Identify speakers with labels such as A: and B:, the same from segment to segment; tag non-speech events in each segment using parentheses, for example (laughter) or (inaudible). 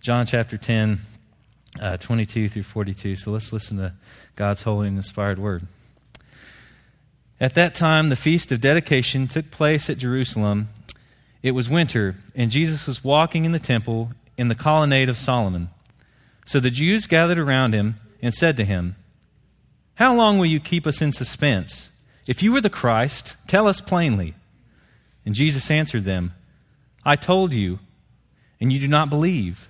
A: John chapter 10, uh, 22 through 42. So let's listen to God's holy and inspired word. At that time, the feast of dedication took place at Jerusalem. It was winter, and Jesus was walking in the temple in the colonnade of Solomon. So the Jews gathered around him and said to him, How long will you keep us in suspense? If you were the Christ, tell us plainly. And Jesus answered them, I told you, and you do not believe.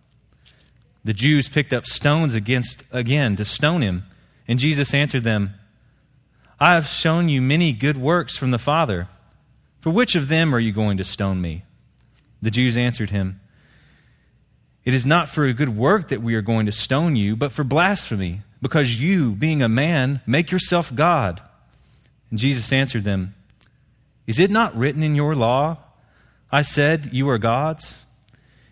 A: The Jews picked up stones against again to stone him, and Jesus answered them, I have shown you many good works from the Father. For which of them are you going to stone me? The Jews answered him, It is not for a good work that we are going to stone you, but for blasphemy, because you, being a man, make yourself God. And Jesus answered them, Is it not written in your law, I said, You are gods?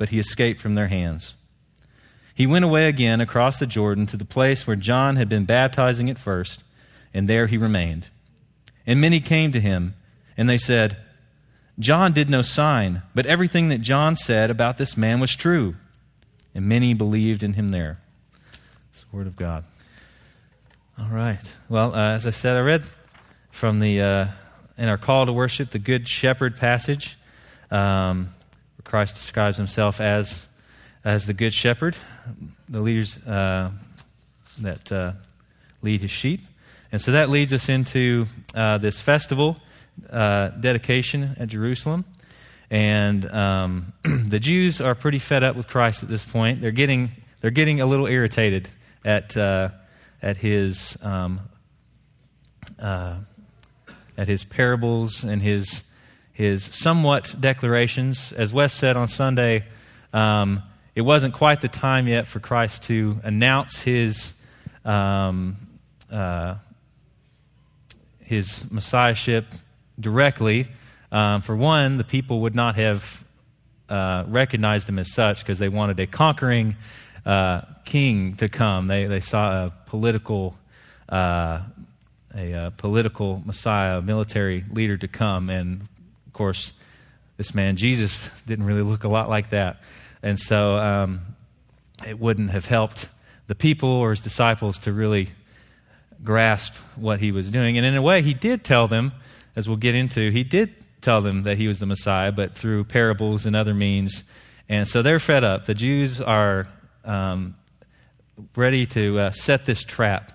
A: but he escaped from their hands. He went away again across the Jordan to the place where John had been baptizing at first and there he remained. And many came to him, and they said, John did no sign, but everything that John said about this man was true. And many believed in him there. It's the word of God. All right. Well, uh, as I said, I read from the uh, in our call to worship the Good Shepherd passage, um, Christ describes himself as as the Good Shepherd, the leaders uh, that uh, lead his sheep. And so that leads us into uh, this festival uh, dedication at Jerusalem. And um, (clears throat) the Jews are pretty fed up with Christ at this point. They're getting, they're getting a little irritated at, uh, at, his, um, uh, at his parables and his, his somewhat declarations. As Wes said on Sunday, um, it wasn't quite the time yet for Christ to announce his. Um, uh, his messiahship directly. Um, for one, the people would not have uh, recognized him as such because they wanted a conquering uh, king to come. They, they saw a political, uh, a, a, political messiah, a military leader to come. And course, this man, Jesus, didn't really look a lot like that. And so um, it wouldn't have helped the people or his disciples to really grasp what he was doing. And in a way, he did tell them, as we'll get into, he did tell them that he was the Messiah, but through parables and other means. And so they're fed up. The Jews are um, ready to uh, set this trap.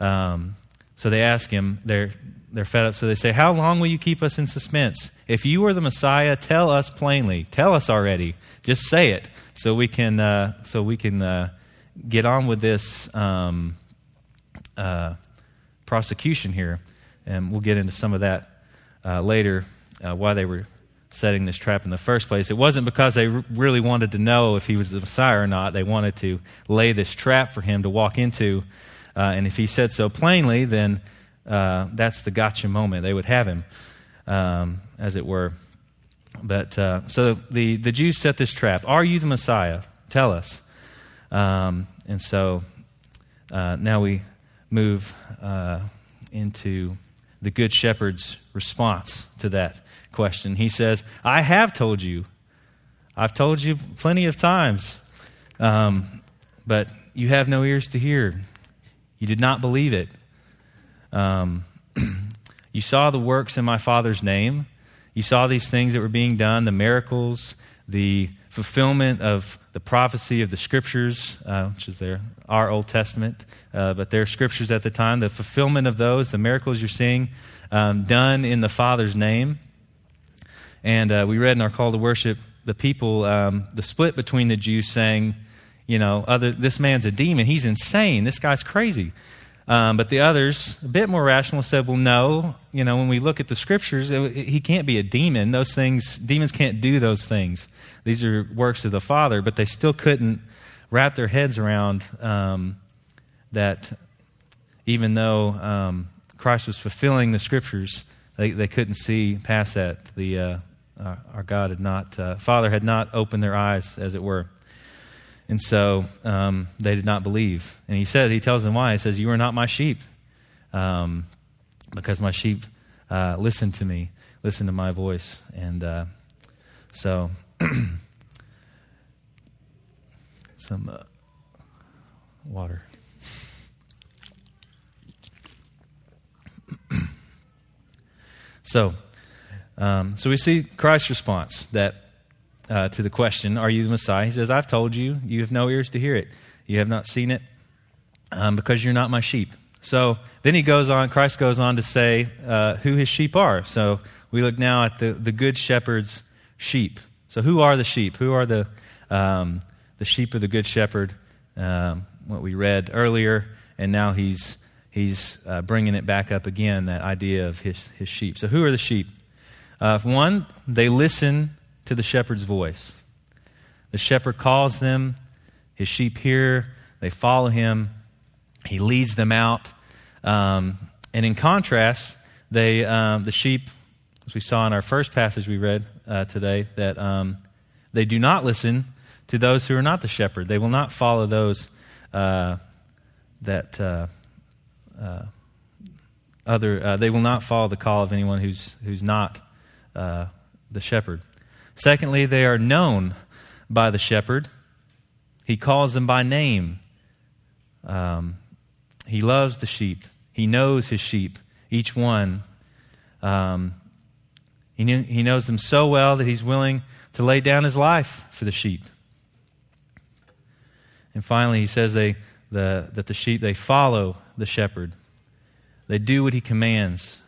A: Um, so they ask him, they're, they're fed up. So they say, How long will you keep us in suspense? If you are the Messiah, tell us plainly. Tell us already. Just say it so we can, uh, so we can uh, get on with this. Um, uh, prosecution here. And we'll get into some of that uh, later, uh, why they were setting this trap in the first place. It wasn't because they really wanted to know if he was the Messiah or not. They wanted to lay this trap for him to walk into. Uh, and if he said so plainly, then uh, that's the gotcha moment. They would have him, um, as it were. But uh, so the, the Jews set this trap. Are you the Messiah? Tell us. Um, and so uh, now we move uh, into the Good Shepherd's response to that question. He says, I have told you. I've told you plenty of times, um, but you have no ears to hear. You did not believe it. Um, (clears throat) you saw the works in my Father's name. You saw these things that were being done, the miracles, the fulfillment of the prophecy of the scriptures, uh, which is their, our Old Testament, uh, but their scriptures at the time, the fulfillment of those, the miracles you're seeing um, done in the Father's name. And uh, we read in our call to worship the people, um, the split between the Jews saying, you know, other, this man's a demon. He's insane. This guy's crazy. Um, but the others, a bit more rational, said, well, no. You know, when we look at the scriptures, it, it, he can't be a demon. Those things, demons can't do those things. These are works of the Father. But they still couldn't wrap their heads around um, that even though um, Christ was fulfilling the scriptures, they, they couldn't see past that. The, uh, our, God had not, uh, Father had not opened their eyes, as it were. And so um, they did not believe. And he says, he tells them why. He says, You are not my sheep, um, because my sheep uh, listen to me, listen to my voice. And uh, so, (clears throat) some uh, water. (clears throat) so, um, so we see Christ's response that uh, to the question, Are you the Messiah? He says, I've told you, you have no ears to hear it. You have not seen it um, because you're not my sheep. So then he goes on, Christ goes on to say uh, who his sheep are. So we look now at the, the good shepherd's sheep. So who are the sheep? Who are the, um, the sheep of the good shepherd? Um, what we read earlier, and now he's, he's uh, bringing it back up again, that idea of his, his sheep. So who are the sheep? Uh, one, they listen to the shepherd's voice. The shepherd calls them, his sheep hear, they follow him, he leads them out. Um, and in contrast, they, um, the sheep, as we saw in our first passage we read uh, today, that um, they do not listen to those who are not the shepherd. They will not follow those uh, that uh, uh other. Uh, they will not follow the call of anyone who's who's not uh, the shepherd. Secondly, they are known by the shepherd. He calls them by name. Um, he loves the sheep. He knows his sheep, each one. Um, he, knew, he knows them so well that he's willing to lay down his life for the sheep. And finally, he says they, the, that the sheep, they follow the shepherd. They do what he commands.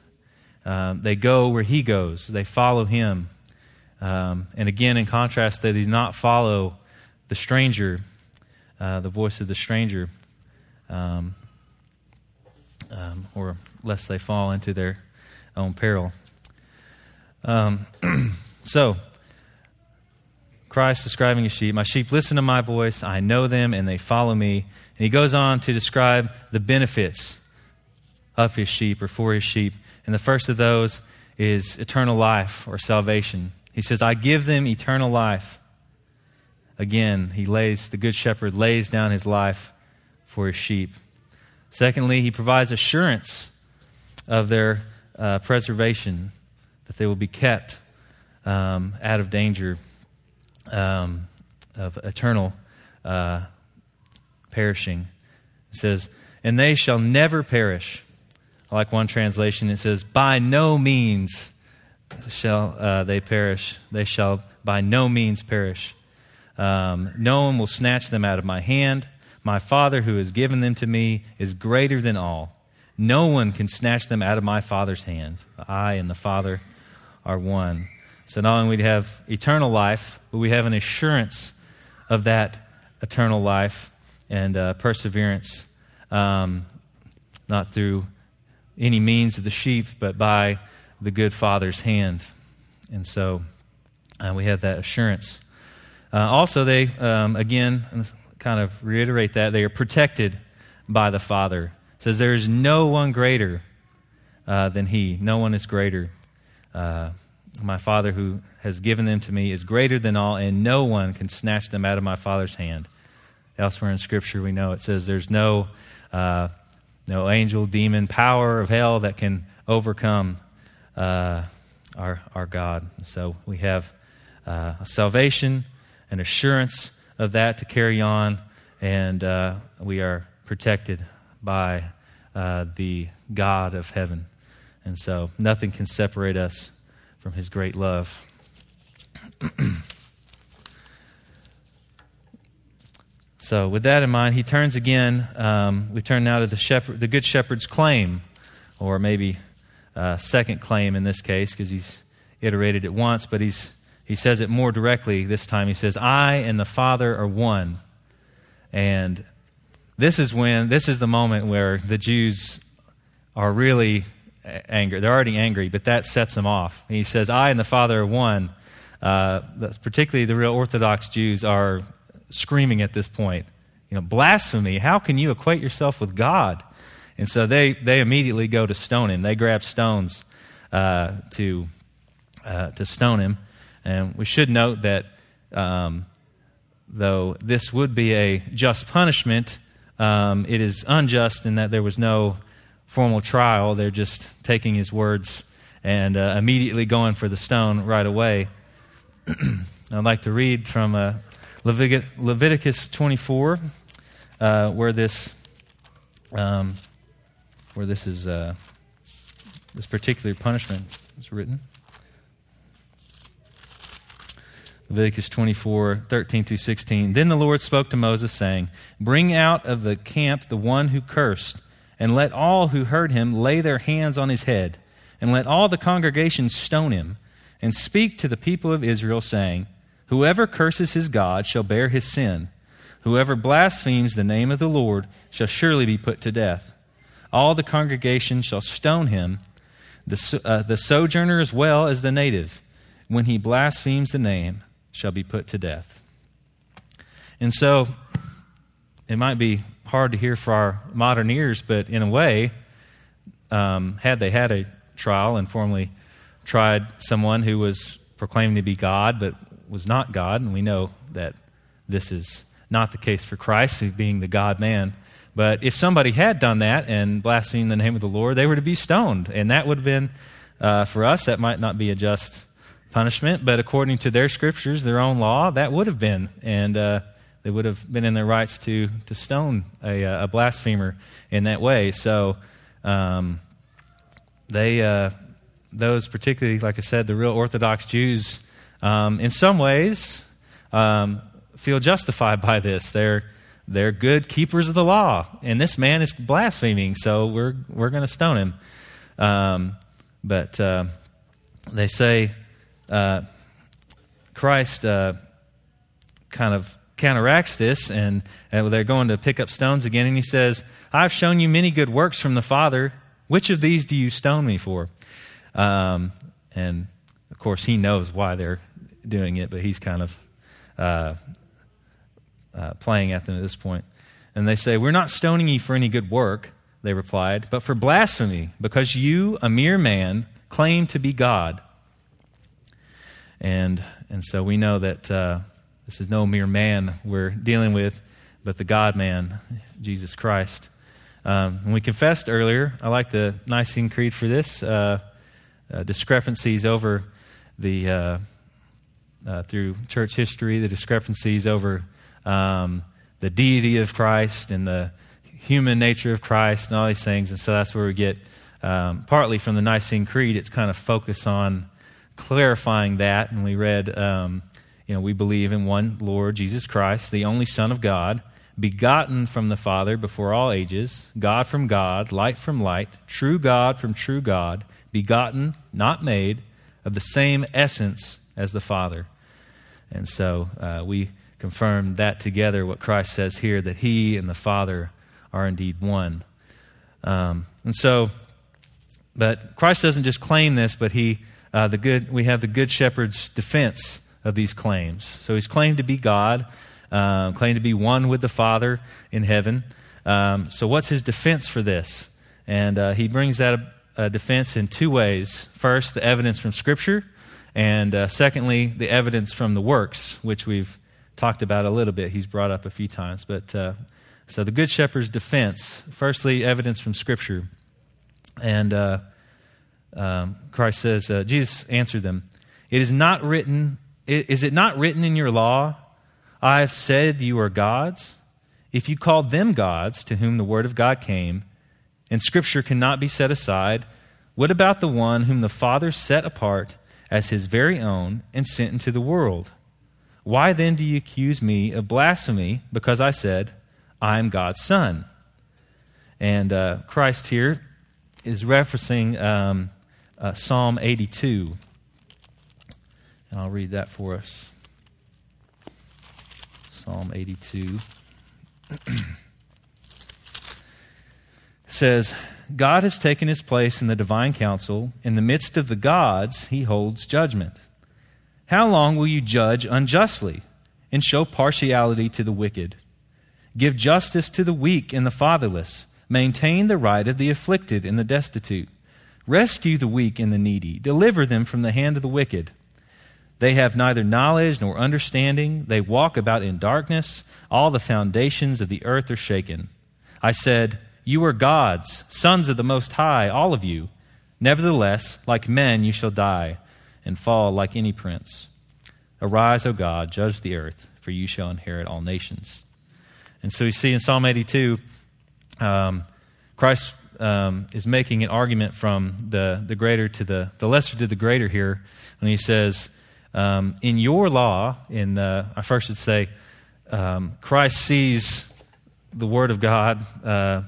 A: Um, they go where he goes. They follow him. Um, and again, in contrast, they do not follow the stranger, uh, the voice of the stranger, um, um, or lest they fall into their own peril. Um, (clears throat) so, Christ describing his sheep. My sheep listen to my voice. I know them and they follow me. And he goes on to describe the benefits of his sheep or for his sheep. And the first of those is eternal life or salvation. He says, I give them eternal life. Again, he lays, the good shepherd lays down his life for his sheep. Secondly, he provides assurance of their uh, preservation, that they will be kept um, out of danger um, of eternal uh, perishing. It says, And they shall never perish. Like one translation, it says, By no means shall uh, they perish. They shall by no means perish. Um, no one will snatch them out of my hand. My Father who has given them to me is greater than all. No one can snatch them out of my Father's hand. I and the Father are one. So not only we have eternal life, but we have an assurance of that eternal life and uh, perseverance, um, not through any means of the sheep, but by the good Father's hand. And so uh, we have that assurance. Uh, also, they, um, again, kind of reiterate that, they are protected by the Father. It says, There is no one greater uh, than He. No one is greater. Uh, my Father who has given them to me is greater than all, and no one can snatch them out of my Father's hand. Elsewhere in Scripture, we know it says there's no, uh, no angel, demon, power of hell that can overcome uh, our, our God. So we have uh, salvation and assurance of that to carry on, and uh, we are protected by uh, the God of heaven. And so nothing can separate us from his great love. (clears throat) so, with that in mind, he turns again. Um, we turn now to the shepherd, the good shepherd's claim, or maybe uh, second claim in this case, because he's iterated it once, but he's, he says it more directly this time. He says, I and the Father are one. And this is when, this is the moment where the Jews are really angry. They're already angry, but that sets them off. He says, I and the Father are one. Uh, particularly the real Orthodox Jews are screaming at this point. You know, blasphemy. How can you equate yourself with God? And so they, they immediately go to stone him. They grab stones uh, to, uh, to stone him. And we should note that um, though this would be a just punishment, um, it is unjust in that there was no formal trial. They're just taking his words and uh, immediately going for the stone right away. (clears throat) I'd like to read from uh, Leviticus 24, uh, where this um, where this is uh, this particular punishment is written. Leviticus 24, 13 through 16. Then the Lord spoke to Moses, saying, Bring out of the camp the one who cursed, and let all who heard him lay their hands on his head, and let all the congregation stone him, and speak to the people of Israel, saying, Whoever curses his God shall bear his sin. Whoever blasphemes the name of the Lord shall surely be put to death. All the congregation shall stone him, the, uh, the sojourner as well as the native, when he blasphemes the name, shall be put to death. And so, it might be hard to hear for our modern ears, but in a way, um, had they had a trial and formally tried someone who was proclaiming to be God but was not God, and we know that this is not the case for Christ, being the God man. But if somebody had done that and blasphemed the name of the Lord, they were to be stoned. And that would have been, uh, for us, that might not be a just punishment, but according to their scriptures, their own law, that would have been. And uh, they would have been in their rights to, to stone a, a blasphemer in that way. So um, they, uh, those particularly, like I said, the real Orthodox Jews, um, in some ways, um, feel justified by this. They're they're good keepers of the law, and this man is blaspheming, so we're we're going to stone him. Um, but uh, they say uh, Christ uh, kind of counteracts this, and, they're going to pick up stones again, and he says, "I've shown you many good works from the Father. Which of these do you stone me for?" Um, and of course, he knows why they're doing it, but he's kind of uh, playing at them at this point. And they say, We're not stoning you for any good work, they replied, but for blasphemy, because you, a mere man, claim to be God. And, and so we know that uh, this is no mere man we're dealing with, but the God man, Jesus Christ. Um, and we confessed earlier, I like the Nicene Creed for this uh, uh, discrepancies over the uh, uh, through church history, the discrepancies over um, the deity of Christ and the human nature of Christ and all these things. And so that's where we get, um, partly from the Nicene Creed, it's kind of focus on clarifying that. And we read, um, you know, we believe in one Lord, Jesus Christ, the only Son of God, begotten from the Father before all ages, God from God, light from light, true God from true God, begotten, not made, of the same essence as the Father. And so uh, we confirm that together, what Christ says here, that He and the Father are indeed one. Um, and so, but Christ doesn't just claim this, but He, uh, the good, we have the Good Shepherd's defense of these claims. So He's claimed to be God, uh, claimed to be one with the Father in heaven. Um, so, what's His defense for this? And uh, He brings that uh, defense in two ways. First, the evidence from Scripture, and uh, secondly, the evidence from the works, which we've talked about a little bit. He's brought up a few times. But uh, so the Good Shepherd's defense. Firstly, evidence from Scripture. And uh, um, Christ says, uh, Jesus answered them, It is not written, is it not written in your law, I have said you are gods? If you call them gods to whom the word of God came, and Scripture cannot be set aside, what about the one whom the Father set apart as his very own and sent into the world? Why then do you accuse me of blasphemy because I said, I am God's son? And uh, Christ here is referencing um, uh, Psalm 82. And I'll read that for us. Psalm 82 (clears throat) says, God has taken his place in the divine council. In the midst of the gods, he holds judgment. How long will you judge unjustly and show partiality to the wicked? Give justice to the weak and the fatherless. Maintain the right of the afflicted and the destitute. Rescue the weak and the needy. Deliver them from the hand of the wicked. They have neither knowledge nor understanding. They walk about in darkness. All the foundations of the earth are shaken. I said, You are gods, sons of the Most High, all of you. Nevertheless, like men you shall die and fall like any prince. Arise, O God, judge the earth, for you shall inherit all nations. And so you see in Psalm 82, um, Christ um, is making an argument from the, the greater to the, the lesser to the greater here when he says, um, In your law, in the, I first should say, um, Christ sees the Word of God, uh,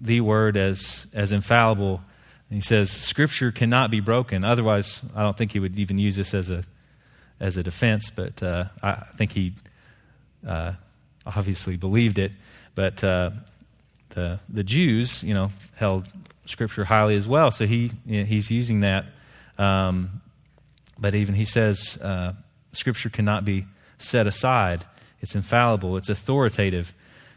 A: the Word, as, as infallible and he says, Scripture cannot be broken. Otherwise, I don't think he would even use this as a, as a defense, but uh, I think he uh, obviously believed it. But uh, the, the Jews, you know, held Scripture highly as well. So he, you know, he's using that. Um, but even he says, uh, Scripture cannot be set aside. It's infallible, it's authoritative.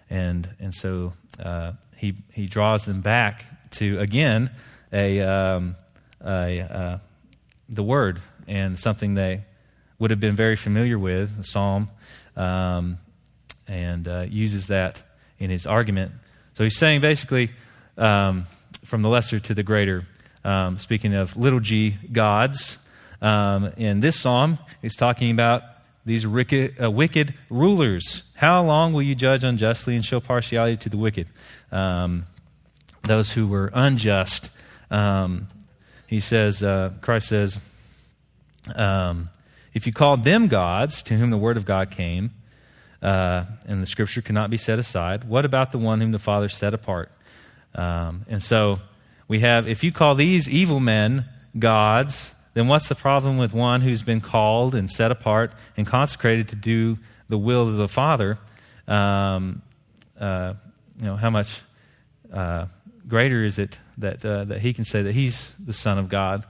A: And, and so uh, he, he draws them back to, again, a, um, a uh, the word and something they would have been very familiar with, the psalm, um, and uh, uses that in his argument. So he's saying basically um, from the lesser to the greater. Um, speaking of little g gods, um, in this psalm, he's talking about these wicked, uh, wicked, rulers. How long will you judge unjustly and show partiality to the wicked? Um, those who were unjust um, he says, uh, Christ says, um, if you call them gods to whom the word of God came, uh, and the scripture cannot be set aside, what about the one whom the Father set apart? Um, and so we have, if you call these evil men gods, then what's the problem with one who's been called and set apart and consecrated to do the will of the Father? Um, uh, you know, how much uh, greater is it that, uh, that he can say that he's the Son of God?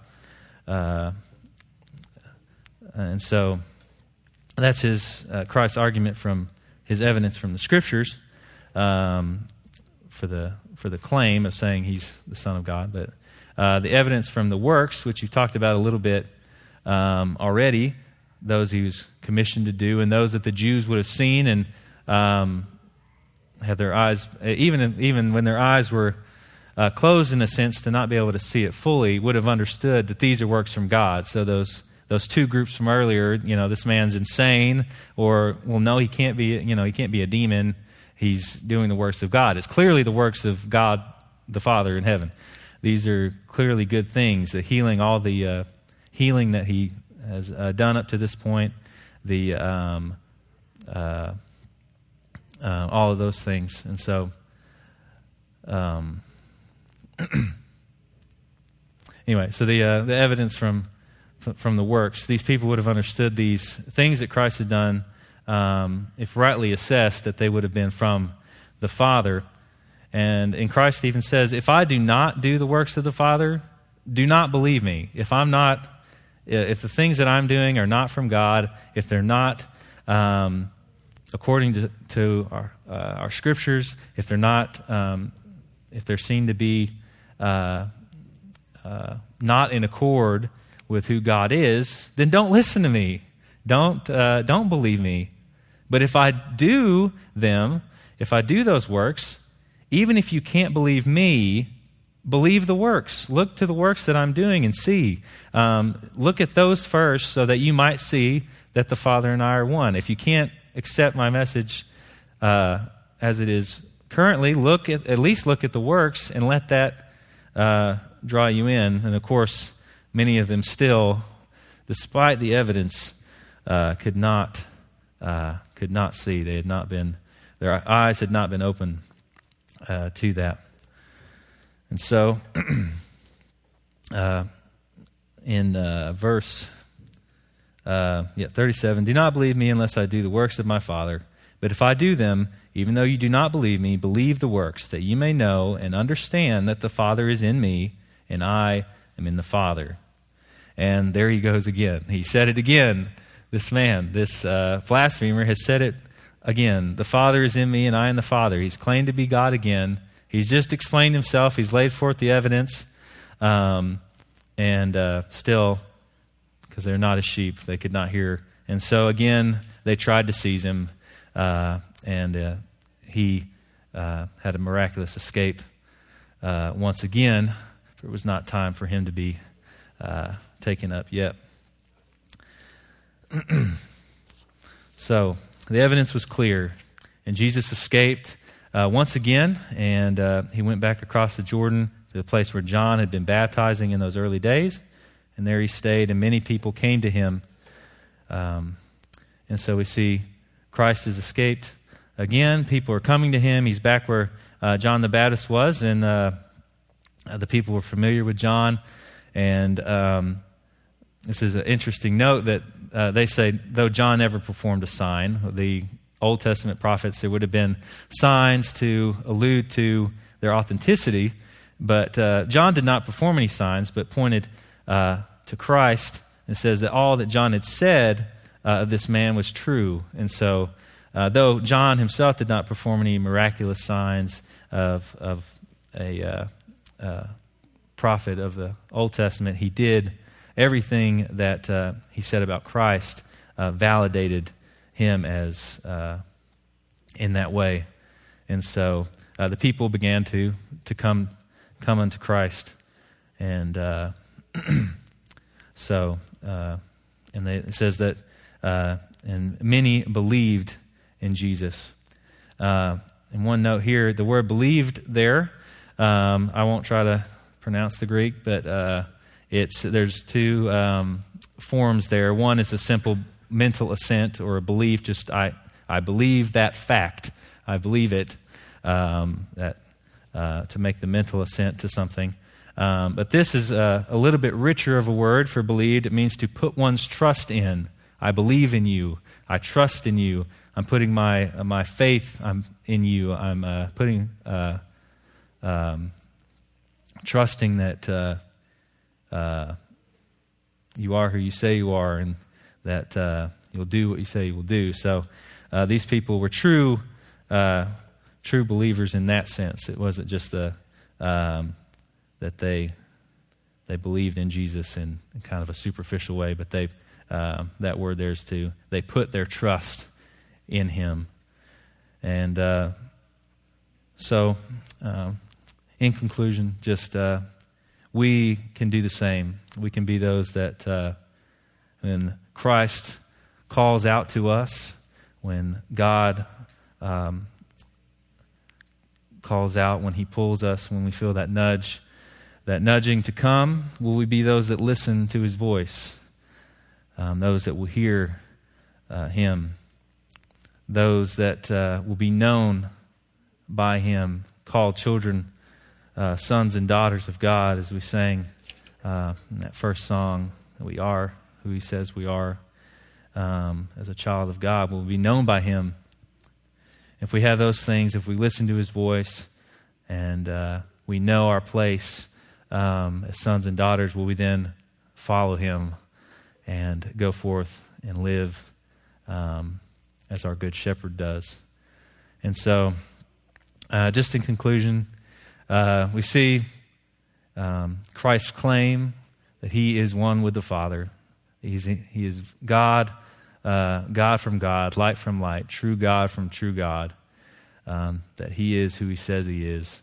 A: Uh, and so that's his uh, Christ's argument from his evidence from the Scriptures um, for the for the claim of saying he's the Son of God. But uh, the evidence from the works, which you've talked about a little bit um, already, those he was commissioned to do, and those that the Jews would have seen and um, had their eyes, even even when their eyes were uh, closed in a sense to not be able to see it fully, would have understood that these are works from God. So those those two groups from earlier, you know, this man's insane, or well, no, he can't be, you know, he can't be a demon. He's doing the works of God. It's clearly the works of God, the Father in heaven. These are clearly good things. The healing, all the uh, healing that he has uh, done up to this point, the um, uh, uh all of those things, and so. Um, (clears throat) anyway, so the, uh, the evidence from, from the works, these people would have understood these things that Christ had done, um, if rightly assessed, that they would have been from the Father. And in Christ even says, if I do not do the works of the Father, do not believe me. If I'm not, if the things that I'm doing are not from God, if they're not um, according to, to our, uh, our scriptures, if they're not, um, if they're seen to be uh, uh, not in accord with who God is, then don't listen to me. Don't, uh, don't believe me. But if I do them, if I do those works, even if you can't believe me, believe the works. Look to the works that I'm doing and see. Um, look at those first so that you might see that the Father and I are one. If you can't accept my message uh, as it is currently, look at, at least look at the works and let that uh, draw you in. And of course, many of them still, despite the evidence, uh, could not uh, could not see. They had not been, their eyes had not been open uh, to that. And so, (clears throat) uh, in uh, verse yeah, 37, do not believe me unless I do the works of my Father. But if I do them, even though you do not believe me, believe the works, that you may know and understand that the Father is in me, and I am in the Father. And there he goes again. He said it again. This man, this uh, blasphemer, has said it again. The Father is in me, and I am the Father. He's claimed to be God again. He's just explained himself. He's laid forth the evidence. Um, and uh, still, because they're not a sheep, they could not hear. And so again, they tried to seize him, uh, and uh, he uh, had a miraculous escape uh, once again. It was not time for him to be uh, taken up yet. (clears throat) so the evidence was clear, and Jesus escaped uh, once again, and uh, he went back across the Jordan to the place where John had been baptizing in those early days, and there he stayed, and many people came to him. Um, and so we see Christ has escaped again. People are coming to him. He's back where uh, John the Baptist was, and uh, the people were familiar with John. And um, this is an interesting note that uh, they say, though John never performed a sign, the Old Testament prophets, there would have been signs to allude to their authenticity. But uh, John did not perform any signs, but pointed uh, to Christ and says that all that John had said uh, of this man was true. And so, uh, though John himself did not perform any miraculous signs of, of a uh, uh, prophet of the Old Testament, he did everything that uh, he said about Christ uh, validated him as uh, in that way. And so the people began to, to come, come unto Christ. And (clears throat) so, and they, it says that, and many believed in Jesus. and one note here the word believed there, um, I won't try to pronounce the Greek, but it's, there's two um, forms there. One is a simple mental assent or a belief, just I, I believe that fact. I believe it, um, that, uh, to make the mental assent to something. Um, but this is a, a, little bit richer of a word for believed. It means to put one's trust in. I believe in you. I trust in you. I'm putting my, uh, my faith I'm in you. I'm uh, putting, uh, um, trusting that uh, uh, you are who you say you are and that you'll do what you say you will do. So these people were true, true believers in that sense. It wasn't just the, um, that they they believed in Jesus in, in, kind of a superficial way, but they um, that word there's to they put their trust in Him, and uh, so um, in conclusion, just uh, we can do the same. We can be those that, uh, when Christ calls out to us, when God um, calls out, when He pulls us, when we feel that nudge, that nudging to come, will we be those that listen to His voice? Um, those that will hear uh, Him? Those that uh, will be known by Him, called children uh, sons and daughters of God, as we sang uh, in that first song, we are who He says we are um, as a child of God. We'll be known by Him. If we have those things, if we listen to His voice, and uh, we know our place um, as sons and daughters, will we then follow Him and go forth and live um, as our Good Shepherd does? And so, uh, just in conclusion, uh, we see um, Christ's claim that he is one with the Father. He's, he is God, uh, God from God, light from light, true God from true God. Um, that he is who he says he is,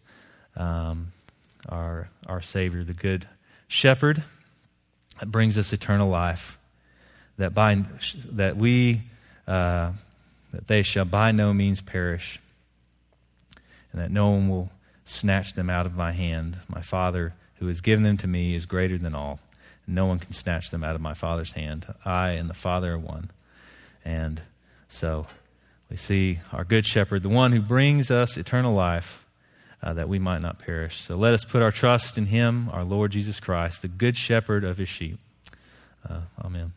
A: um, our, our Savior, the Good Shepherd that brings us eternal life. That, by, that we, uh, that they shall by no means perish, and that no one will snatch them out of my hand. My Father, who has given them to me, is greater than all. No one can snatch them out of my Father's hand. I and the Father are one. And So we see our good shepherd, the one who brings us eternal life. Uh, that we might not perish. So let us put our trust in him, our Lord Jesus Christ, the good shepherd of his sheep. Uh, amen.